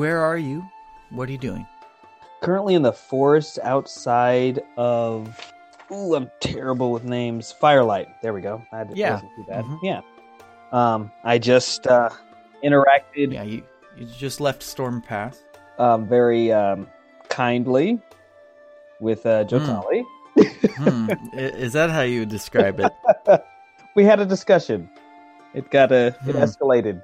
where are you? What are you doing? Currently in the forest outside of. Ooh, I'm terrible with names. Firelight. There we go. That Yeah. wasn't too bad. Mhm. Yeah. Um, I just uh, interacted Yeah, you you just left Storm Pass. um, very um, kindly with uh, Jotali. Hmm. I- Is that how you would describe it? we had a discussion. It got a it Hmm. escalated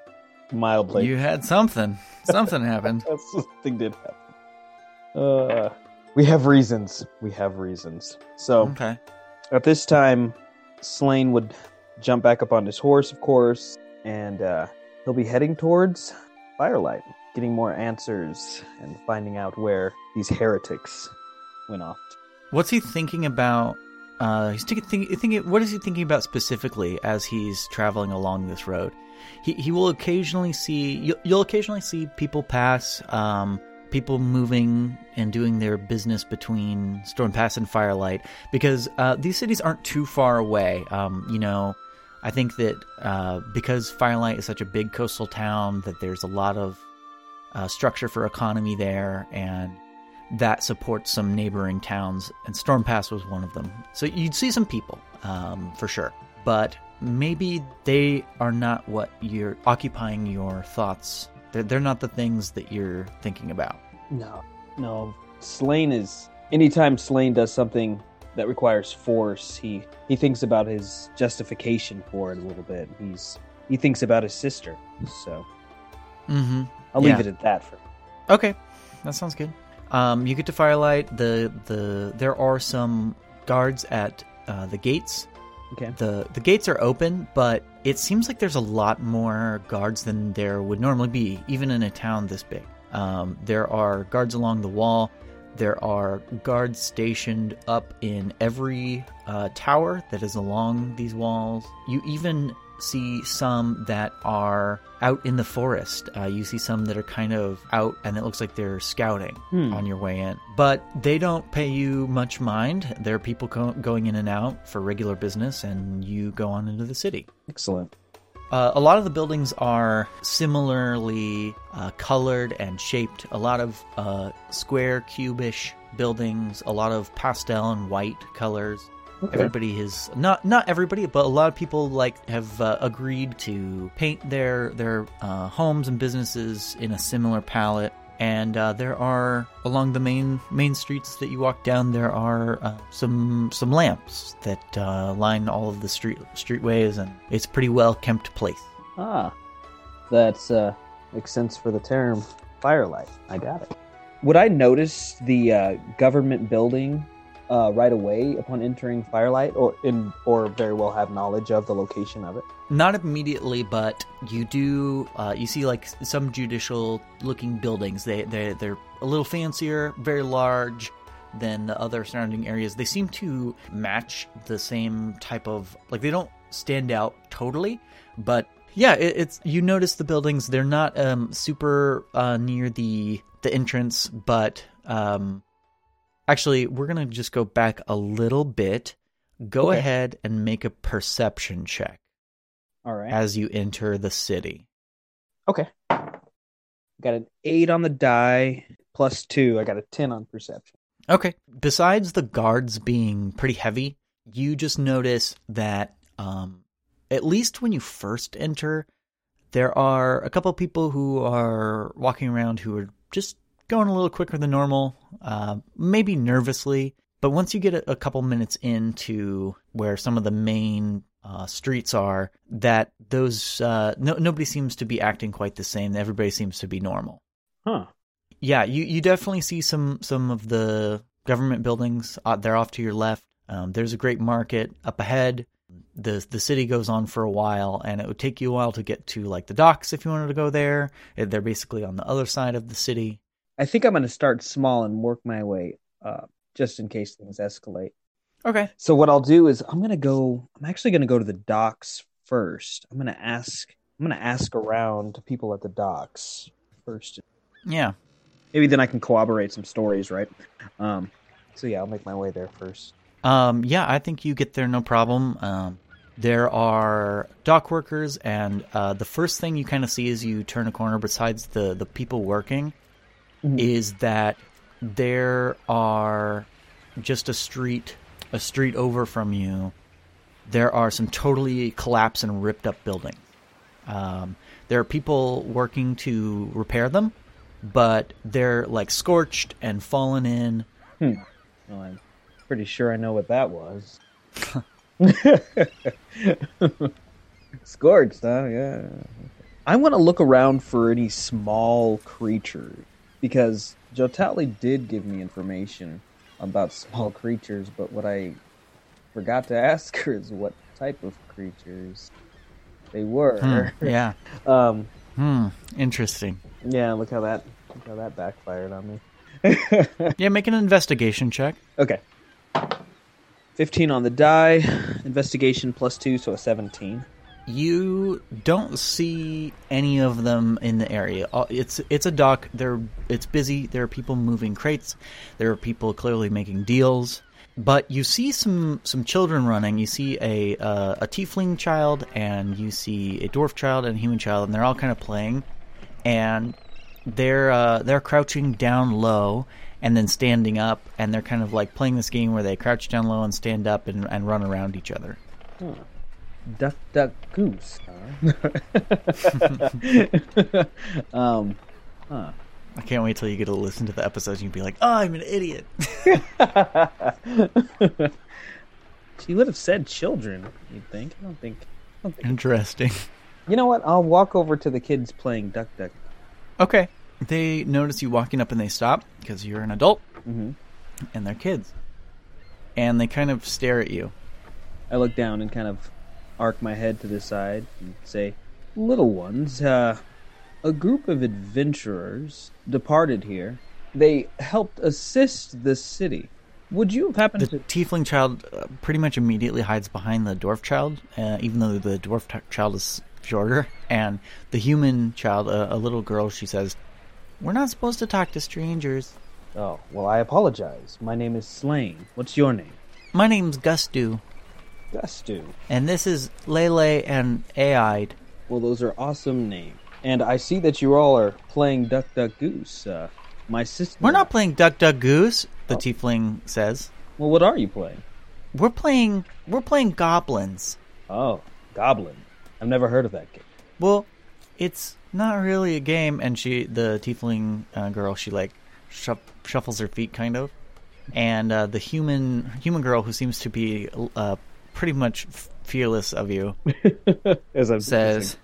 mildly. You had something. Something happened. Something did happen. Uh, we have reasons. We have reasons. So Okay. at this time, Slain would jump back up on his horse, of course, and uh, he'll be heading towards Firelight, getting more answers and finding out where these heretics went off. What's he thinking about? Uh, he's thinking, thinking. What is he thinking about specifically as he's traveling along this road? He he will occasionally see. You'll, you'll occasionally see people pass. Um, people moving and doing their business between Storm Pass and Firelight because uh, these cities aren't too far away. Um, you know, I think that uh, because Firelight is such a big coastal town, that there's a lot of uh, structure for economy there, and that supports some neighboring towns, and Storm Pass was one of them. So you'd see some people, um, for sure. But maybe they are not what you're occupying your thoughts. They're, they're not the things that you're thinking about. No, no. Slain is anytime Slain does something that requires force, he he thinks about his justification for it a little bit. He's he thinks about his sister. So Mm-hmm. I'll leave Yeah. it at that for. Okay, that sounds good. Um, you get to Firelight. The the there are some guards at uh, the gates. Okay. the The gates are open, but it seems like there's a lot more guards than there would normally be, even in a town this big. Um, there are guards along the wall. There are guards stationed up in every uh, tower that is along these walls. You even see some that are out in the forest. Uh, you see some that are kind of out, and it looks like they're scouting Hmm. on your way in. But they don't pay you much mind. There are people go- going in and out for regular business, and you go on into the city. Excellent. Uh, a lot of the buildings are similarly uh, colored and shaped. A lot of uh, square, cubish buildings. A lot of pastel and white colors. Okay. Everybody has not not everybody, but a lot of people like have uh, agreed to paint their their uh, homes and businesses in a similar palette. And uh, there are along the main main streets that you walk down. There are uh, some some lamps that uh, line all of the street streetways, and it's a pretty well kept place. Ah, that's uh makes sense for the term firelight. I got it. Would I notice the uh, government building uh, right away upon entering firelight, or in or very well have knowledge of the location of it? Not immediately, but you do. Uh, you see, like some judicial looking buildings. They they they're a little fancier, very large than the other surrounding areas. They seem to match the same type of like they don't stand out totally, but yeah, it, it's you notice the buildings. They're not um, super uh, near the the entrance, but um, actually, we're gonna just go back a little bit. Go Okay. ahead and make a perception check All right. as you enter the city. Okay. Got an eight on the die, plus two. I got a ten on perception. Okay. Besides the guards being pretty heavy, you just notice that um, at least when you first enter, there are a couple people who are walking around who are just going a little quicker than normal, uh, maybe nervously. But once you get a, a couple minutes into where some of the main uh, streets are, that those uh, no, nobody seems to be acting quite the same. Everybody seems to be normal. Huh. Yeah, you, you definitely see some some of the government buildings. Uh, they're off to your left. Um, there's a great market up ahead. the The city goes on for a while, and it would take you a while to get to like the docks if you wanted to go there. They're basically on the other side of the city. I think I'm going to start small and work my way up, just in case things escalate. Okay. So what I'll do is I'm going to go. I'm actually going to go to the docks first. I'm going to ask. I'm going to ask around to people at the docks first. Yeah. Maybe then I can corroborate some stories, right? Um, so yeah, I'll make my way there first. Um, yeah, I think you get there no problem. Um, there are dock workers, and uh, the first thing you kind of see as you turn a corner, besides the the people working, is that there are just a street a street over from you there are some totally collapsed and ripped up buildings um, there are people working to repair them but they're like scorched and fallen in Well, I'm pretty sure I know what that was. Scorched, huh? Yeah. I want to look around for any small creatures because Jotali did give me information about small creatures, but what I forgot to ask her is what type of creatures they were. Hmm, yeah um, hmm interesting yeah, look how that look how that backfired on me. yeah make an investigation check Okay. 15 on the die. Investigation plus 2, so a 17. You don't see any of them in the area. Uh, It's it's a dock. There it's busy. There are people moving crates. There are people clearly making deals. But you see some some children running. You see a uh, a tiefling child and you see a dwarf child and a human child, and they're all kind of playing. And they're uh, they're crouching down low and then standing up, and they're kind of like playing this game where they crouch down low and stand up and, and run around each other. Duck, duck, goose. Huh? um, huh. I can't wait till you get to listen to the episodes and you'll be like, "Oh, I'm an idiot." She would have said children, you'd think. I don't think. I don't think. Interesting. You know what? I'll walk over to the kids playing duck, duck. Okay. They notice you walking up and they stop because you're an adult Mhm. and they're kids. And they kind of stare at you. I look down and kind of arc my head to the side and say, Little ones, uh, a group of adventurers departed here. They helped assist the city. Would you have happened The to. The tiefling child uh, pretty much immediately hides behind the dwarf child, uh, even though the dwarf t- child is shorter. And the human child, uh, a little girl, she says, We're not supposed to talk to strangers. Oh, well, I apologize. My name is Slain. What's your name? My name's Gustu, Gustu. and this is Lele and Aide. Well, those are awesome names. And I see that you all are playing Duck Duck Goose. Uh, my sister. We're not playing Duck Duck Goose, the tiefling says. Well, what are you playing? We're playing we're playing goblins. Oh, Goblin. I've never heard of that game. Well, it's not really a game, and she, the tiefling uh, girl, she like shuff, shuffles her feet, kind of, and uh, the human human girl, who seems to be uh, pretty much fearless of you, As I'm says,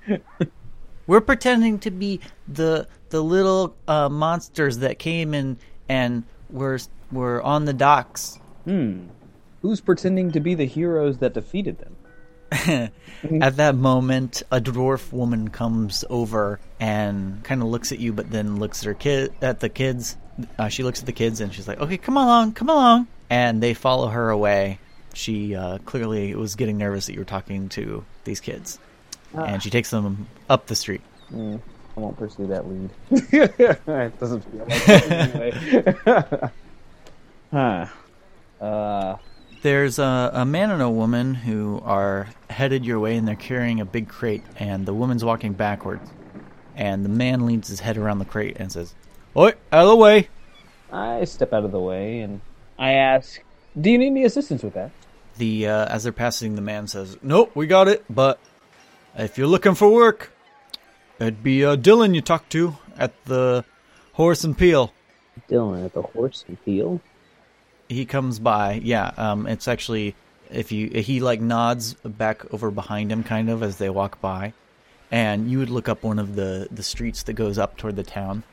"We're pretending to be the the little uh, monsters that came in and were were on the docks." Hmm. Who's pretending to be the heroes that defeated them? At that moment, a dwarf woman comes over and kind of looks at you, but then looks at her kid at the kids. Uh, she looks at the kids and she's like, "Okay, come along, come along," and they follow her away. She uh, clearly was getting nervous that you were talking to these kids, and she takes them up the street. I won't pursue that lead. it doesn't feel like it anyway. huh. Uh, There's a, a man and a woman who are headed your way, and they're carrying a big crate. And the woman's walking backwards, and the man leans his head around the crate and says, "Oi, out of the way!" I step out of the way and I ask, "Do you need any assistance with that?" The uh, as they're passing, the man says, "Nope, we got it. But if you're looking for work, it'd be uh, Dylan you talk to at the Horse and Peel." Dylan at the horse and peel. He comes by. Yeah, um, it's actually if you he like nods back over behind him, kind of as they walk by, and you would look up one of the the streets that goes up toward the town.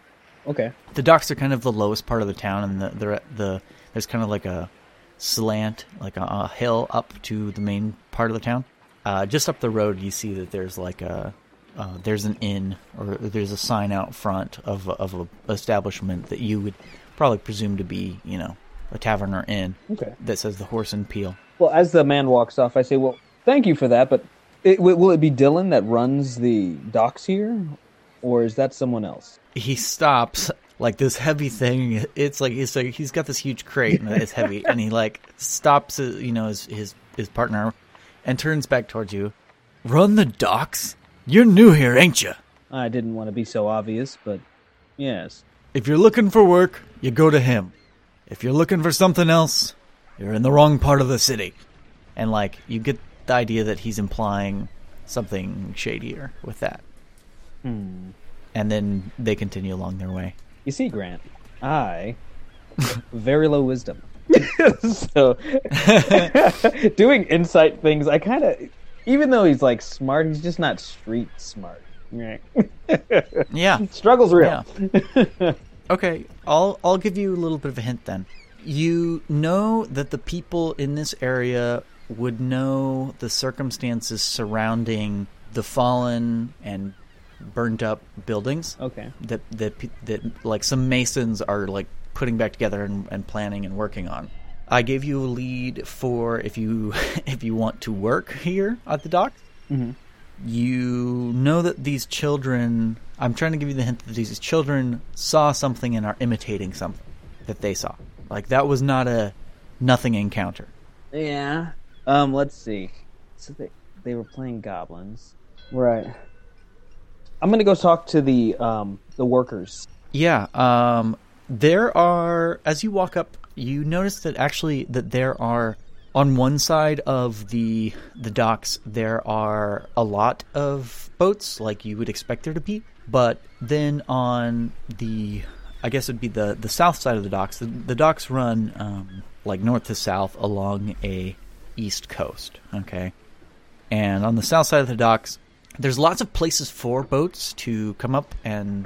Okay. The docks are kind of the lowest part of the town, and the the, the there's kind of like a slant, like a, a hill up to the main part of the town. Uh, just up the road, you see that there's like a uh, there's an inn or there's a sign out front of of a establishment that you would probably presume to be you know a tavern or inn Okay. that says the Horse and Peel. Well, as the man walks off, I say, "Well, thank you for that, but it, will it be Dylan that runs the docks here, or is that someone else?" He stops like this heavy thing. It's like it's like he's got this huge crate and it's heavy, and he like stops, uh, you know, his his his partner, and turns back towards you. Run the docks? You're new here, ain't you? I didn't want to be so obvious, but yes. If you're looking for work, you go to him. If you're looking for something else, you're in the wrong part of the city. And like you get the idea that he's implying something shadier with that. Hmm. And then they continue along their way. You see, Grant, I very low wisdom. so doing insight things, I kind of, even though he's like smart, he's just not street smart. Right? Yeah. Struggles real. Okay, I'll I'll give you a little bit of a hint then. You know that the people in this area would know the circumstances surrounding the fallen and burnt up buildings okay. that that that like some masons are like putting back together and, and planning and working on. I gave you a lead for if you if you want to work here at the dock. Mhm. You know that these children. I'm trying to give you the hint that these children saw something and are imitating something that they saw. Like that was not a nothing encounter. Yeah. Um. Let's see. So they they were playing goblins, right? I'm gonna go talk to the um the workers. Yeah, um, there are as you walk up, you notice that actually that there are on one side of the the docks there are a lot of boats like you would expect there to be, but then on the I guess it'd be the the south side of the docks. The, the docks run um, like north to south along a east coast. Okay, and on the south side of the docks, there's lots of places for boats to come up and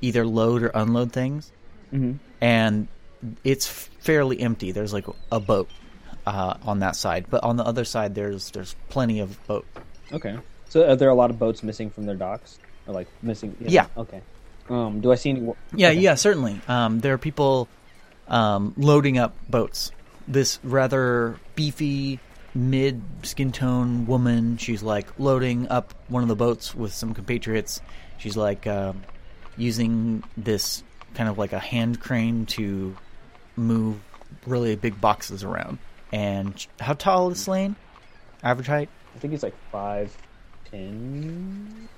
either load or unload things, Mm-hmm. and it's fairly empty. There's like a boat uh, on that side, but on the other side, there's there's plenty of boat. Okay. So are there a lot of boats missing from their docks, or like missing? Yeah. Okay. Um. Do I see any? Yeah, okay. yeah, certainly. Um, there are people um, loading up boats. This rather beefy, mid skin tone woman, she's like loading up one of the boats with some compatriots. She's like um, using this kind of like a hand crane to move really big boxes around. And how tall is Lane? Average height? I think he's like five ten.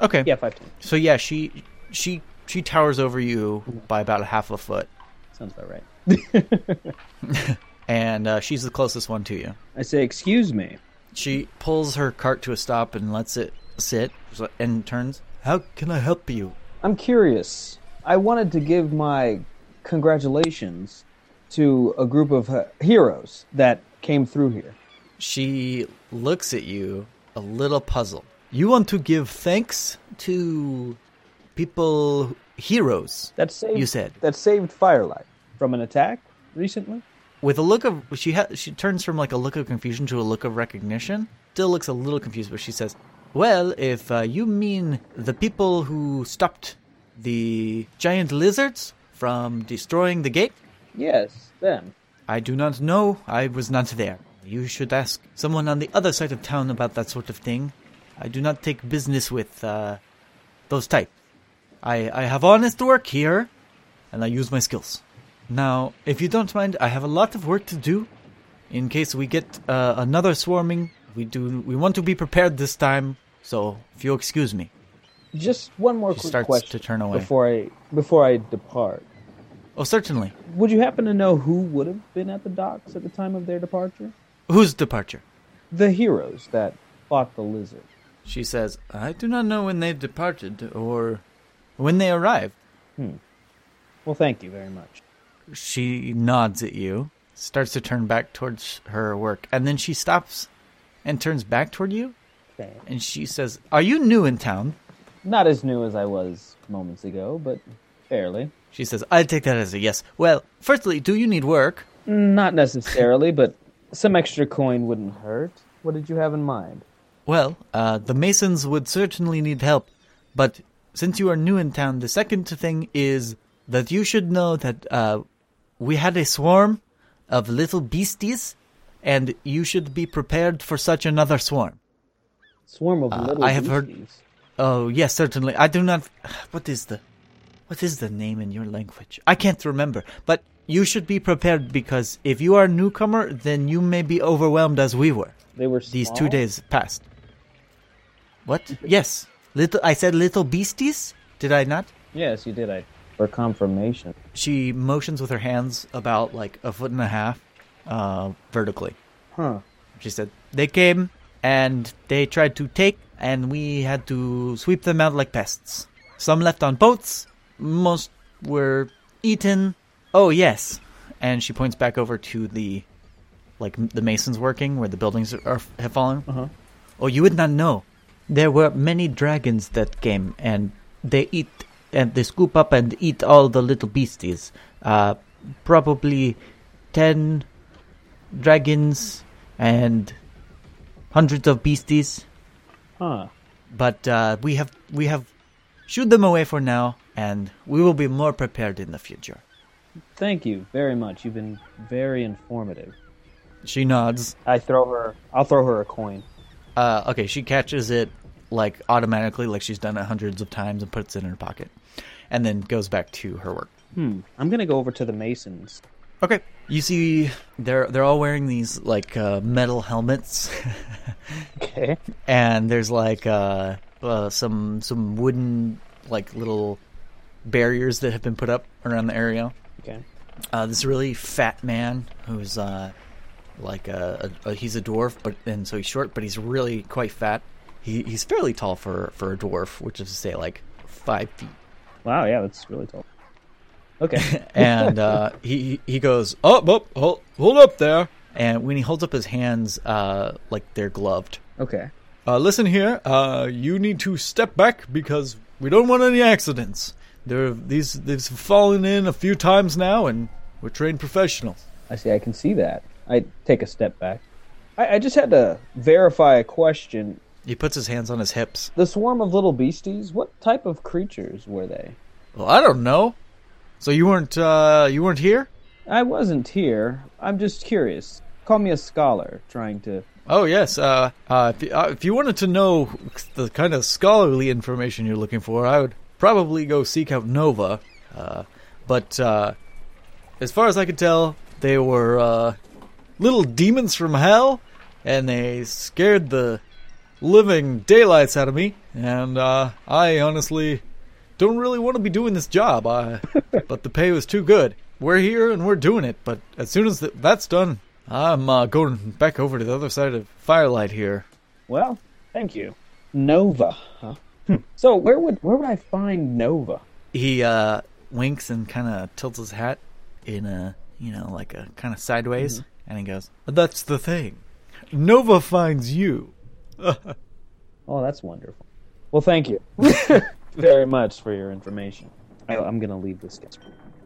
Okay. Yeah, five ten. So yeah, she she she towers over you by about a half a foot. Sounds about right. and uh, she's the closest one to you. I say, excuse me. She pulls her cart to a stop and lets it sit and turns. How can I help you? I'm curious. I wanted to give my congratulations to a group of uh, heroes that came through here. She looks at you a little puzzled. You want to give thanks to people, heroes, That saved. you said. that saved Firelight from an attack recently. With a look of she ha- she turns from like a look of confusion to a look of recognition. Still looks a little confused, but she says, "Well, if uh, you mean the people who stopped the giant lizards from destroying the gate, Yes, them. I do not know. I was not there. You should ask someone on the other side of town about that sort of thing. I do not take business with uh, those types. I, I have honest work here, and I use my skills. Now, if you don't mind, I have a lot of work to do. In case we get uh, another swarming, we do. We want to be prepared this time. So, if you'll excuse me, Just one more she quick question to turn away. before I before I depart. Oh, certainly. Would you happen to know who would have been at the docks at the time of their departure? Whose departure? The heroes that fought the lizard. She says, I do not know when they departed or when they arrived. Hmm. Well, thank you very much. She nods at you, starts to turn back towards her work, and then she stops and turns back toward you, Okay. and she says, Are you new in town? Not as new as I was moments ago, but fairly. She says, I take that as a yes. Well, firstly, do you need work? Not necessarily, but some extra coin wouldn't hurt. What did you have in mind? Well, uh, the Masons would certainly need help, but since you are new in town, the second thing is that you should know that uh, we had a swarm of little beasties, and you should be prepared for such another swarm. Swarm of Uh, little I have heard- Oh yes, certainly. I do not. What is the, what is the name in your language? I can't remember. But you should be prepared because if you are a newcomer, then you may be overwhelmed as we were They were these two days past. What? Yes, little. I said little beasties. Did I not? Yes, you did. I for confirmation. She motions with her hands about like a foot and a half uh, vertically. Huh. She said, They came and they tried to take, and we had to sweep them out like pests. Some left on boats, most were eaten. Oh, yes. And she points back over to the like the masons working where the buildings are, have fallen. Uh-huh. Oh, you would not know. There were many dragons that came, and they eat and they scoop up and eat all the little beasties. Uh, probably ten dragons and hundreds of beasties. Huh. But uh, we have we have shooed them away for now, and we will be more prepared in the future. Thank you very much. You've been very informative. She nods. I throw her. I'll throw her a coin. Uh, okay, she catches it like automatically, like she's done it hundreds of times, and puts it in her pocket, and then goes back to her work. Hmm. I'm gonna go over to the Masons. Okay, you see, they're they're all wearing these like uh, metal helmets, Okay. and there's like uh, uh, some some wooden like little barriers that have been put up around the area. Okay. Uh, this really fat man who's uh, like a, a, a he's a dwarf, but and so he's short, but he's really quite fat. He he's fairly tall for for a dwarf, which is to say like five feet. Wow. Yeah, that's really tall. Okay. and uh, he he goes up up hold, hold up there. And when he holds up his hands, uh, like they're gloved. okay. Uh, listen here, uh, you need to step back because we don't want any accidents. There, these have fallen in a few times now, and we're trained professionals. I see. I can see that. I take a step back. I, I just had to verify a question. He puts his hands on his hips. The swarm of little beasties. What type of creatures were they? Well, I don't know. So you weren't uh, you weren't here? I wasn't here. I'm just curious. Call me a scholar, trying to. Oh yes. Uh, uh, if, you, uh, if you wanted to know the kind of scholarly information you're looking for, I would probably go seek out Nova. Uh, but uh, as far as I could tell, they were uh, little demons from hell, and they scared the living daylights out of me. And uh, I honestly don't really want to be doing this job. But the pay was too good. We're here and we're doing it. But as soon as th- that's done, I'm uh, going back over to the other side of Firelight here. Well, thank you. Nova, huh? Hmm. So where would where would I find Nova? He uh, winks and kind of tilts his hat in a, you know, like a kind of sideways, and he goes, "That's the thing. Nova finds you." Oh, that's wonderful. Well, thank you very much for your information. I, I'm gonna leave this. Guest.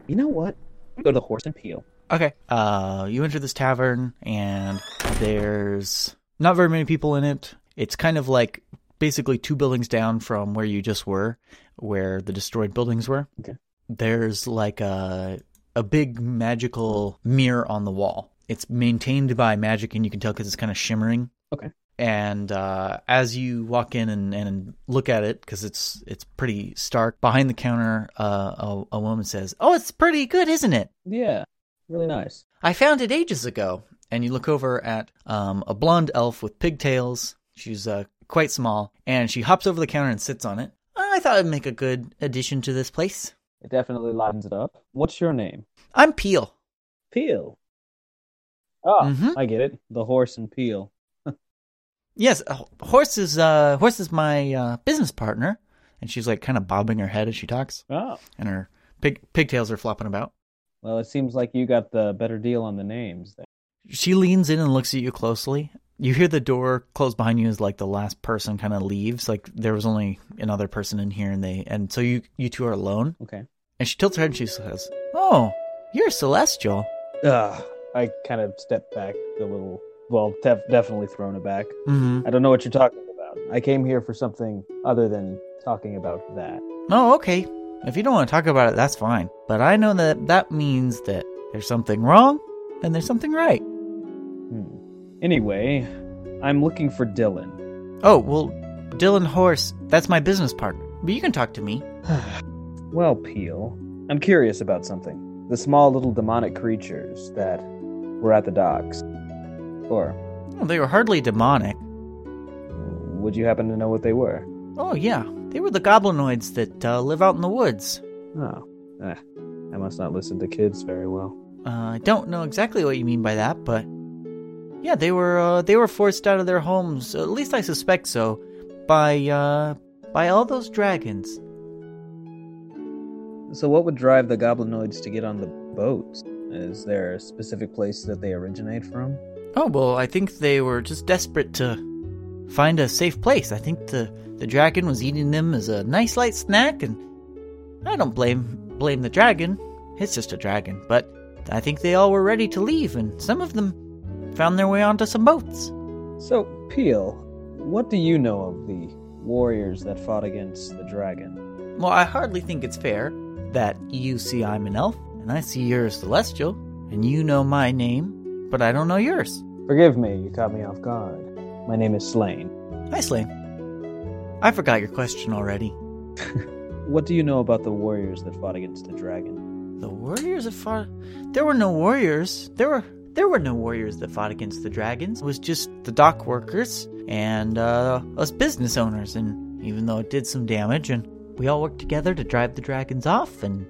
You know what? Go to the Horse and Peel. Okay. Uh, you enter this tavern, and there's not very many people in it. It's kind of like basically two buildings down from where you just were, where the destroyed buildings were. Okay. There's like a a big magical mirror on the wall. It's maintained by magic, and you can tell because it's kind of shimmering. Okay. And uh, as you walk in and, and look at it, because it's it's pretty stark, behind the counter, uh, a, a woman says, "Oh, it's pretty good, isn't it?" Yeah, really nice. I found it ages ago. And you look over at um, a blonde elf with pigtails. She's uh, quite small, and she hops over the counter and sits on it. I thought it'd make a good addition to this place. It definitely lightens it up. What's your name? I'm Peel. Peel. Oh, Mhm. I get it. The Horse and Peel. Yes, uh, horse is uh, horse is my uh, business partner, and she's like kind of bobbing her head as she talks, Oh, and her pig pigtails are flopping about. well, it seems like you got the better deal on the names. There. She leans in and looks at you closely. You hear the door close behind you as like the last person kind of leaves. Like there was only another person in here, and they and so you you two are alone. Okay. And she tilts her head and she says, "Oh, you're celestial." Ugh. I kind of step back a little. Well, def- definitely thrown aback. Mm-hmm. I don't know what you're talking about. I came here for something other than talking about that. Oh, okay. If you don't want to talk about it, that's fine. But I know that that means that there's something wrong and there's something right. Hmm. Anyway, I'm looking for Dylan. Oh, well, Dylan Horse, that's my business partner. But you can talk to me. well, Peel, I'm curious about something. The small little demonic creatures that were at the docks. Or Well, they were hardly demonic. would you happen to know what they were? Oh, yeah. They were the goblinoids that uh, live out in the woods. Oh. Ah, I must not listen to kids very well. Uh, I don't know exactly what you mean by that, but yeah, they were uh, they were forced out of their homes. At least I suspect so, by uh, by all those dragons. So, what would drive the goblinoids to get on the boats? Is there a specific place that they originate from? Oh well, I think they were just desperate to find a safe place. I think the the dragon was eating them as a nice light snack, and I don't blame blame the dragon. It's just a dragon, but I think they all were ready to leave, and some of them found their way onto some boats. So, Peel, what do you know of the warriors that fought against the dragon? Well, I hardly think it's fair that you see I'm an elf, and I see you're a celestial, and you know my name, but I don't know yours. Forgive me, you caught me off guard. My name is Slain. Hi, Slane. I forgot your question already. What do you know about the warriors that fought against the dragon? The warriors that fought. There were no warriors. There were there were no warriors that fought against the dragons. It was just the dock workers and uh, us business owners. And even though it did some damage, and we all worked together to drive the dragons off and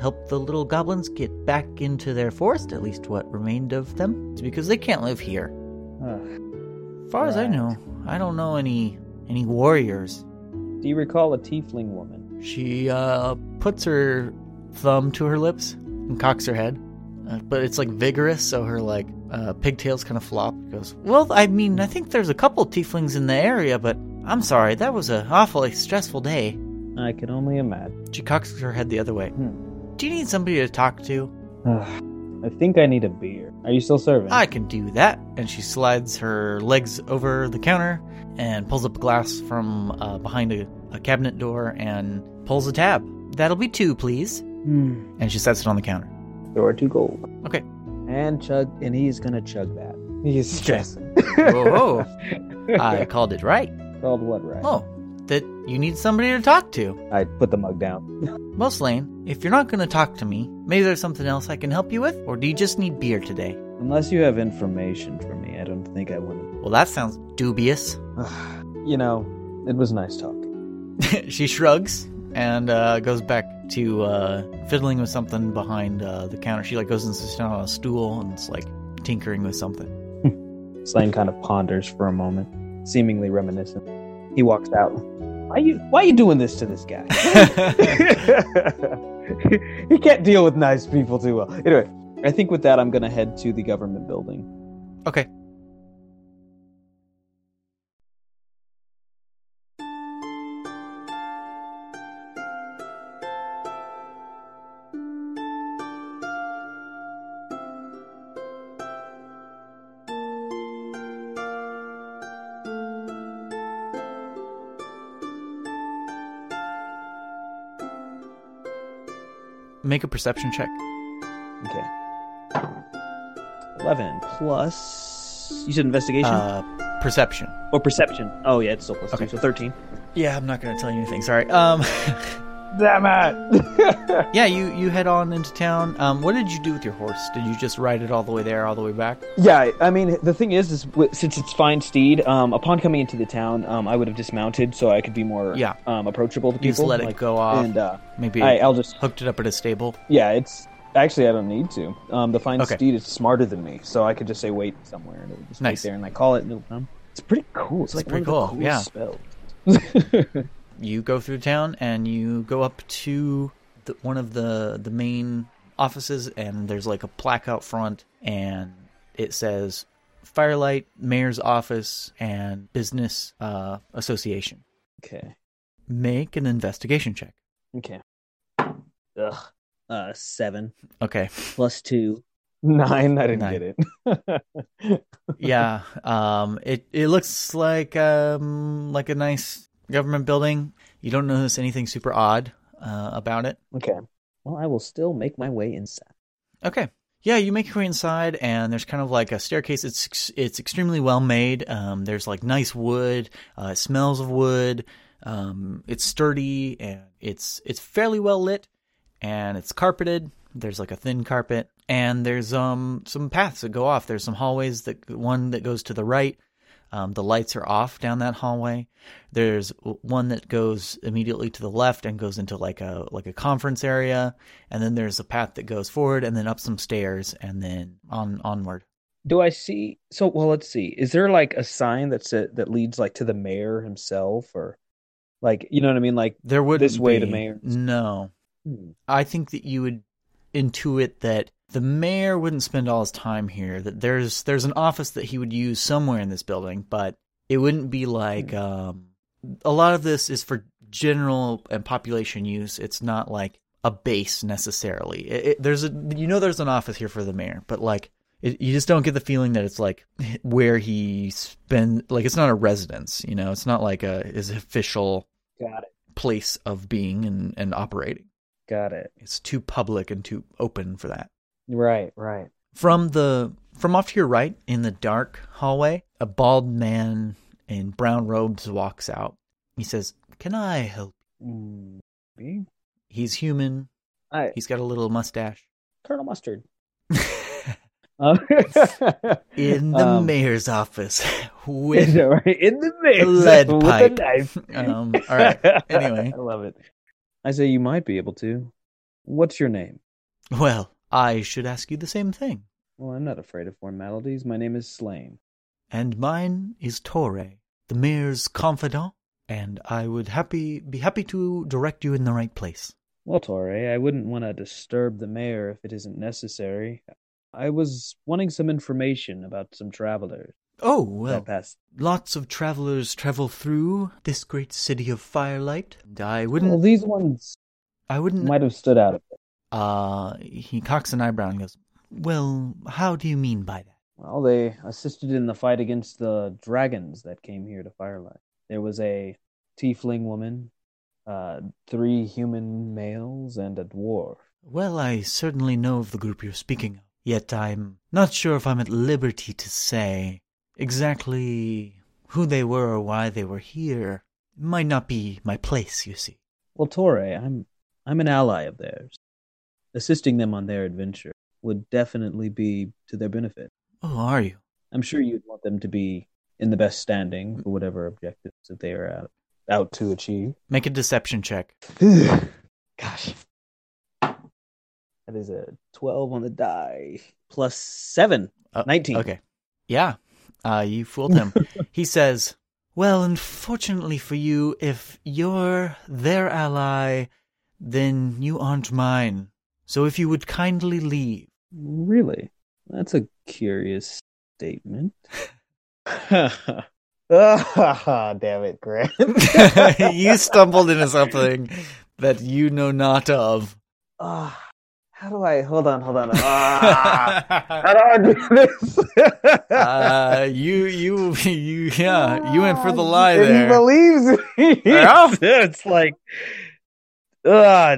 help the little goblins get back into their forest. At least what remained of them. It's because they can't live here. Ugh. Far as I know, I don't know any any warriors. Do you recall a tiefling woman? She uh, puts her thumb to her lips and cocks her head, uh, but it's like vigorous, so her like uh, pigtails kind of flop. Goes, well, I mean, I think there's a couple tieflings in the area, but I'm sorry, that was an awfully stressful day. I can only imagine. She cocks her head the other way. Hmm. Do you need somebody to talk to? I think I need a beer. Are you still serving? I can do that. And she slides her legs over the counter and pulls up a glass from uh, behind a, a cabinet door and pulls a tab. That'll be two, please. Hmm. And she sets it on the counter. There are two gold. Okay. And chug, and he's gonna chug that. He's stressing. Whoa, I called it right. Called what right? Oh, that you need somebody to talk to. I put the mug down. Well, Slane, if you're not going to talk to me, maybe there's something else I can help you with? Or do you just need beer today? Unless you have information for me, I don't think I would. Well, that sounds dubious. you know, it was nice talking. she shrugs and uh, goes back to uh, fiddling with something behind uh, the counter. She like goes and sits down on a stool and it's like tinkering with something. Slane kind of ponders for a moment, seemingly reminiscent. He walks out. Why you Why you doing this to this guy? he can't deal with nice people too well. Anyway, I think with that, I'm gonna head to the government building. okay. Make a perception check. Okay. Eleven plus. You said investigation Uh, perception. or perception? Oh yeah, it's still plus Okay. two, so thirteen. Yeah, I'm not going to tell you anything. Sorry. Um, Damn it! yeah, you you head on into town. Um, what did you do with your horse? Did you just ride it all the way there, all the way back? Yeah, I mean the thing is, is since it's fine steed, um, upon coming into the town, um, I would have dismounted so I could be more Yeah. um, approachable to You just people. let it like- go off. and uh, Maybe I, I'll just hooked it up at a stable. yeah, it's actually I don't need to. Um, the fine Okay. steed is smarter than me, so I could just say wait somewhere and it'll just Nice. wait there and I call it and it'll come. It's pretty cool. It's, It's like pretty one of cool, the yeah. coolest spells. You go through town and you go up to the, one of the the main offices, and there's like a plaque out front, and it says Firelight Mayor's Office and Business uh, Association. okay. Make an investigation check. Okay. Ugh. Uh, seven Okay. plus two. Nine. I didn't Nine. get it. yeah um it it looks like um like a nice government building. You don't notice anything super odd uh, about it? Okay. Well, I will still make my way inside. okay. Yeah you make your way inside and there's kind of like a staircase. It's it's extremely well made. Um there's like nice wood uh, it smells of wood. Um it's sturdy and it's it's fairly well lit and it's carpeted. There's like a thin carpet and there's um some paths that go off. There's some hallways that one that goes to the right Um, the lights are off down that hallway. There's one that goes immediately to the left and goes into like a like a conference area, and then there's a path that goes forward and then up some stairs and then on onward. Do I see? So, well, let's see. Is there like a sign that's a, that leads like to the mayor himself, or like you know what I mean? Like There would This way be. to mayor. No, hmm, I think that you would intuit that the mayor wouldn't spend all his time here. That there's there's an office that he would use somewhere in this building, but it wouldn't be like um, a lot of this is for general and population use. It's not like a base necessarily. It, it, there's a you know there's an office here for the mayor, but like it, you just don't get the feeling that it's like where he spend like it's not a residence. You know, it's not like a his official got it, place of being and, and operating. got it. It's too public and too open for that. Right, right. From the from off to your right in the dark hallway, a bald man in brown robes walks out. He says, "Can I help?" Me? He's human. I He's got a little mustache. Colonel Mustard. Um, in the um, mayor's office with right, in the mix lead with pipe. a knife. Um, all right. Anyway. I love it. I say you might be able to. What's your name? well, I should ask you the same thing. Well, I'm not afraid of formalities. My name is Slane. And mine is Torre, the mayor's confidant, and I would happy be happy to direct you in the right place. Well, Torre, I wouldn't want to disturb the mayor if it isn't necessary. I was wanting some information about some travelers Oh, well, lots of travelers travel through this great city of firelight, and I wouldn't, Well, these ones I wouldn't, might have stood out a bit. Uh, he cocks an eyebrow and goes, well, how do you mean by that? Well, they assisted in the fight against the dragons that came here to Firelight. There was a tiefling woman, uh, three human males, and a dwarf. Well, I certainly know of the group you're speaking of, yet I'm not sure if I'm at liberty to say exactly who they were or why they were here. It might not be my place, you see. Well, Torre, I'm I'm an ally of theirs. Assisting them on their adventure would definitely be to their benefit. Oh, are you? I'm sure you'd want them to be in the best standing for whatever objectives that they are out out to achieve. Make a deception check. Gosh. That is a 12 on the die. Plus 7. Uh, 19. Okay. Yeah. Uh, you fooled him. he says, Well, unfortunately for you, if you're their ally, then you aren't mine. So if you would kindly leave. Really? That's a curious statement. Ah, damn it, Grant. you stumbled into something that you know not of. Ah, how do I hold on, hold on. Ah, how do I do this? uh, you, you, you, yeah, you went for the lie And there. He believes me. It's like, ah,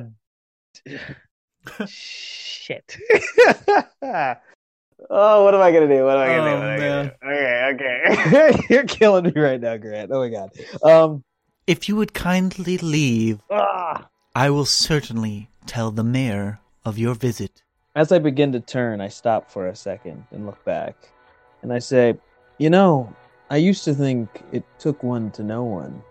shit. oh, what am I gonna do? What am I gonna Oh, do? What am I gonna do? Okay, okay. You're killing me right now, Grant. Oh my god. Um. If you would kindly leave, Ah. I will certainly tell the mayor of your visit. As I begin to turn, I stop for a second and look back, and I say, "You know, I used to think it took one to know one."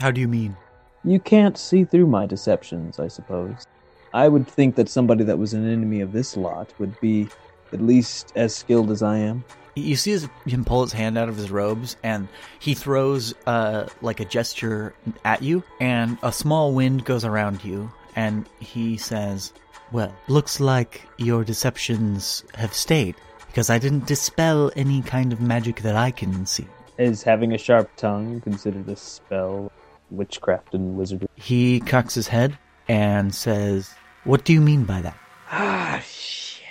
How do you mean? You can't see through my deceptions, I suppose. I would think that somebody that was an enemy of this lot would be at least as skilled as I am. You see his, him pull his hand out of his robes, and he throws uh, like a gesture at you, and a small wind goes around you, and he says, "Well, looks like your deceptions have stayed because I didn't dispel any kind of magic that I can see." Is having a sharp tongue considered a spell, witchcraft and wizardry? He cocks his head and says, "What do you mean by that?" Ah, shit.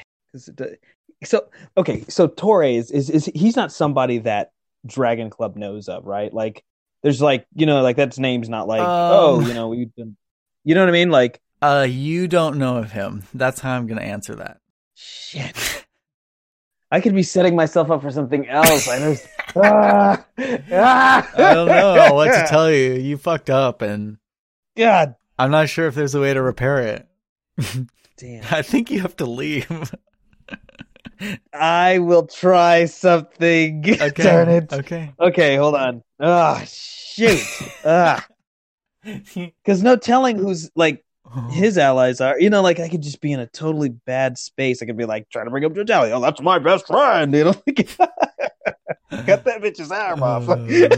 So, okay, so Torre is, is, is he's not somebody that Dragon Club knows of, right? Like, there's like, you know, like that's name's not like, Um. oh, you know, we've been, you know what I mean? Like, Uh, you don't know of him. That's how I'm gonna answer that. Shit. I could be setting myself up for something else. I just, ah, ah. I don't know what to tell you. You fucked up, and God I'm not sure if there's a way to repair it. damn. I think you have to leave. I will try something. Okay. Darn it. Okay. Okay, hold on. Ah, shoot. Ah, because no telling who's like his allies are. You know, like I could just be in a totally bad space. I could be like trying to bring up Jotali. Oh, that's my best friend. You know, cut that bitch's arm off. you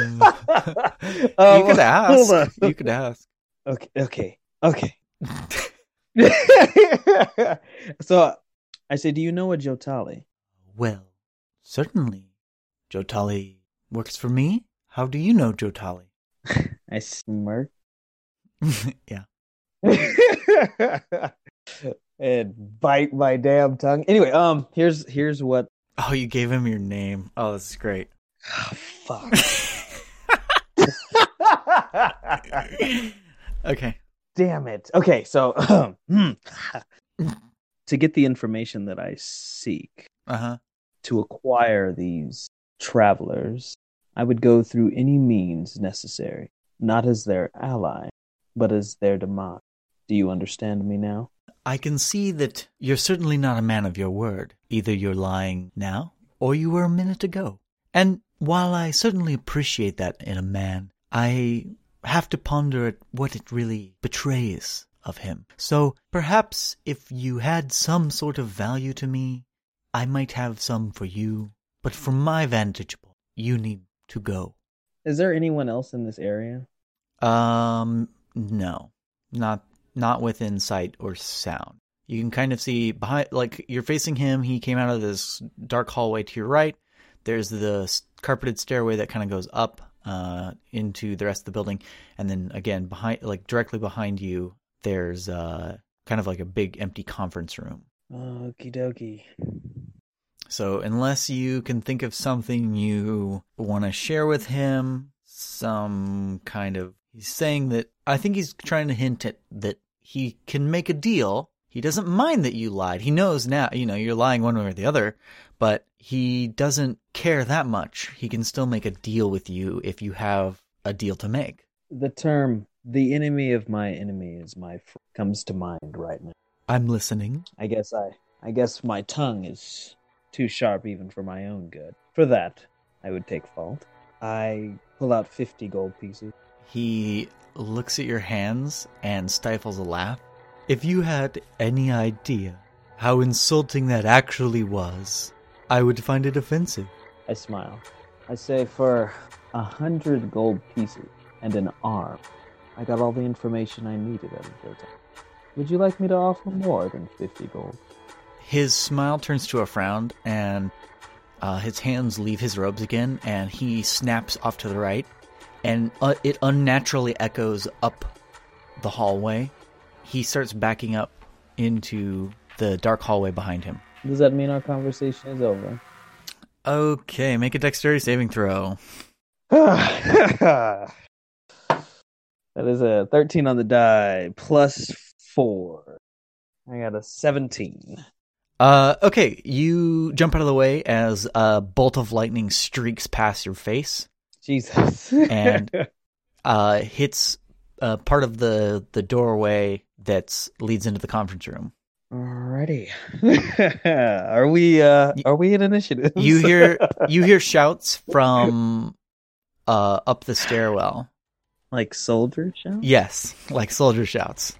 Um, could ask. You could ask. Okay, okay, okay. so I say, do you know a Jotali? Well, certainly. Jotali works for me. How do you know Jotali? I smirk yeah. and bite my damn tongue. Anyway, um, here's here's what. Oh, you gave him your name. Oh, that's great. Oh, fuck. Okay. Damn it. Okay, so hmm. to get the information that I seek Uh huh. to acquire these travelers, I would go through any means necessary, not as their ally, but as their demise. Do you understand me now? I can see that you're certainly not a man of your word. Either you're lying now, or you were a minute ago. And while I certainly appreciate that in a man, I have to ponder at what it really betrays of him. So perhaps if you had some sort of value to me, I might have some for you. But from my vantage point, you need to go. Is there anyone else in this area? Um, no, not not within sight or sound. You can kind of see behind, like you're facing him. He came out of this dark hallway to your right. There's the carpeted stairway that kind of goes up uh, into the rest of the building, and then again behind, like directly behind you, there's uh, kind of like a big empty conference room. Okie dokie. So unless you can think of something you want to share with him, some kind of he's saying that I think he's trying to hint at that he can make a deal. He doesn't mind that you lied. He knows now, you know, you're lying one way or the other, but he doesn't care that much. He can still make a deal with you if you have a deal to make. The term "the enemy of my enemy is my friend" comes to mind right now. I'm listening. I guess I, I guess my tongue is too sharp even for my own good. For that, I would take fault. I pull out fifty gold pieces. He looks at your hands and stifles a laugh. If you had any idea how insulting that actually was, I would find it offensive. I smile. I say, for a hundred gold pieces and an arm, I got all the information I needed out of your time. Would you like me to offer more than fifty gold? His smile turns to a frown, and uh, his hands leave his robes again, and he snaps off to the right, and uh, it unnaturally echoes up the hallway. He starts backing up into the dark hallway behind him. Does that mean our conversation is over? Okay, make a dexterity saving throw. that is a 13 on the die plus 4. I got a 17. Uh, okay, you jump out of the way as a bolt of lightning streaks past your face, Jesus. And- uh, hits uh, part of the the doorway that leads into the conference room. Alrighty. are we uh are we in initiative? You hear you hear shouts from uh up the stairwell. like soldier shouts. Yes, like soldier shouts.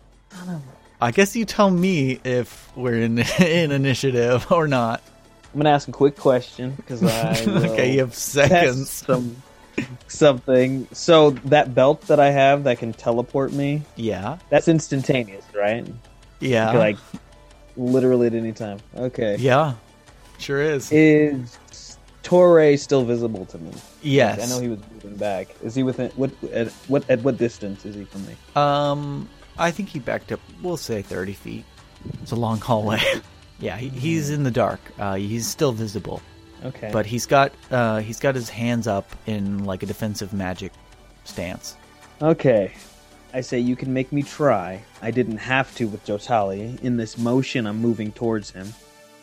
I guess you tell me if we're in in initiative or not. I'm gonna ask a quick question because I okay, you have seconds. some something. So that belt that I have that can teleport me, Yeah, that's instantaneous, right? yeah, Like literally at any time. Okay. yeah, sure is. Is Torre still visible to me? yes, I know he was moving back. Is he within what at what at what distance is he from me? Um, I think he backed up. We'll say thirty feet. It's a long hallway. yeah, he, he's in the dark. Uh, he's still visible, Okay. but he's got uh, he's got his hands up in like a defensive magic stance. Okay. I say you can make me try. I didn't have to with Jotali. In this motion, I'm moving towards him.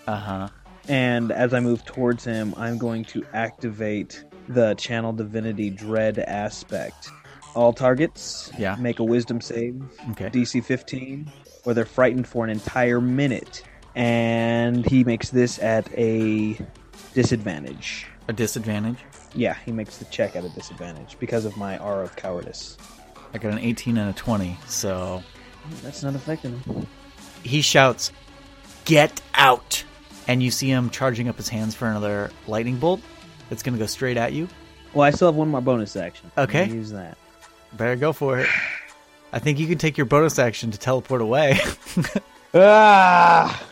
Uh huh. And as I move towards him, I'm going to activate the Channel Divinity Dread aspect. All targets Yeah. make a wisdom save, Okay. DC 15, or they're frightened for an entire minute. and he makes this at a disadvantage. A disadvantage. Yeah, he makes the check at a disadvantage because of my aura of cowardice. I got an 18 and a 20, so That's not affecting him. he shouts, "Get out!" And you see him charging up his hands for another lightning bolt. That's gonna go straight at you. Well, I still have one more bonus action. Okay. use that. Better go for it. I think you can take your bonus action to teleport away, Ah!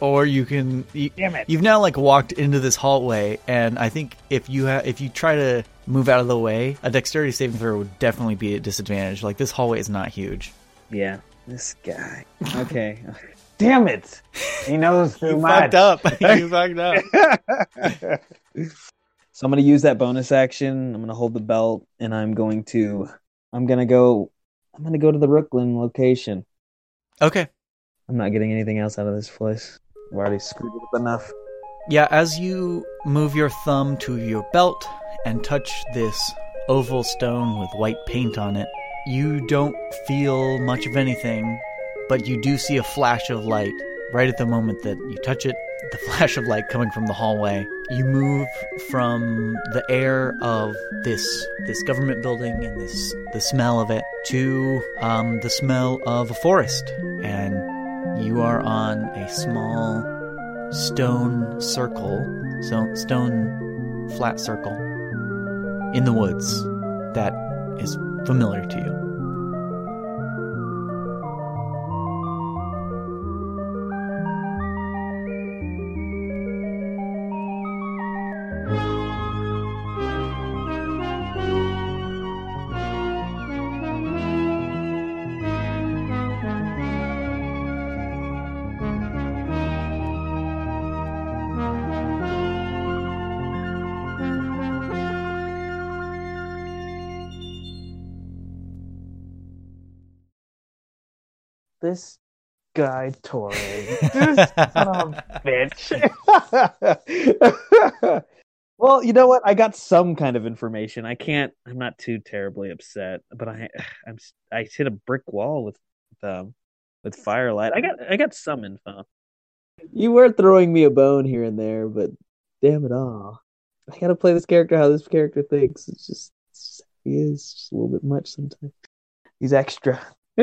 Or you can. You, Damn it. You've now like walked into this hallway, and I think if you ha- if you try to move out of the way, a dexterity saving throw would definitely be at disadvantage. Like this hallway is not huge. Yeah, this guy. Okay. Damn it! He knows too You much. fucked up. you fucked up. so I'm gonna use that bonus action. I'm gonna hold the belt, and I'm going to. I'm gonna go. I'm gonna go to the Brooklyn location. Okay. I'm not getting anything else out of this place. I've already screwed it up enough. Yeah, as you move your thumb to your belt and touch this oval stone with white paint on it, you don't feel much of anything, but you do see a flash of light right at the moment that you touch it. The flash of light coming from the hallway. You move from the air of this this government building and this the smell of it to um, the smell of a forest, and you are on a small stone circle, so stone flat circle in the woods that is familiar to you. Guy Torre. This son of a bitch. well, you know what? I got some kind of information. I can't. I'm not too terribly upset, but I, I'm. I hit a brick wall with, um, with firelight. I got. I got some info. You were throwing me a bone here and there, but damn it all, I gotta play this character how this character thinks. It's just, it's just he is just a little bit much sometimes. He's extra.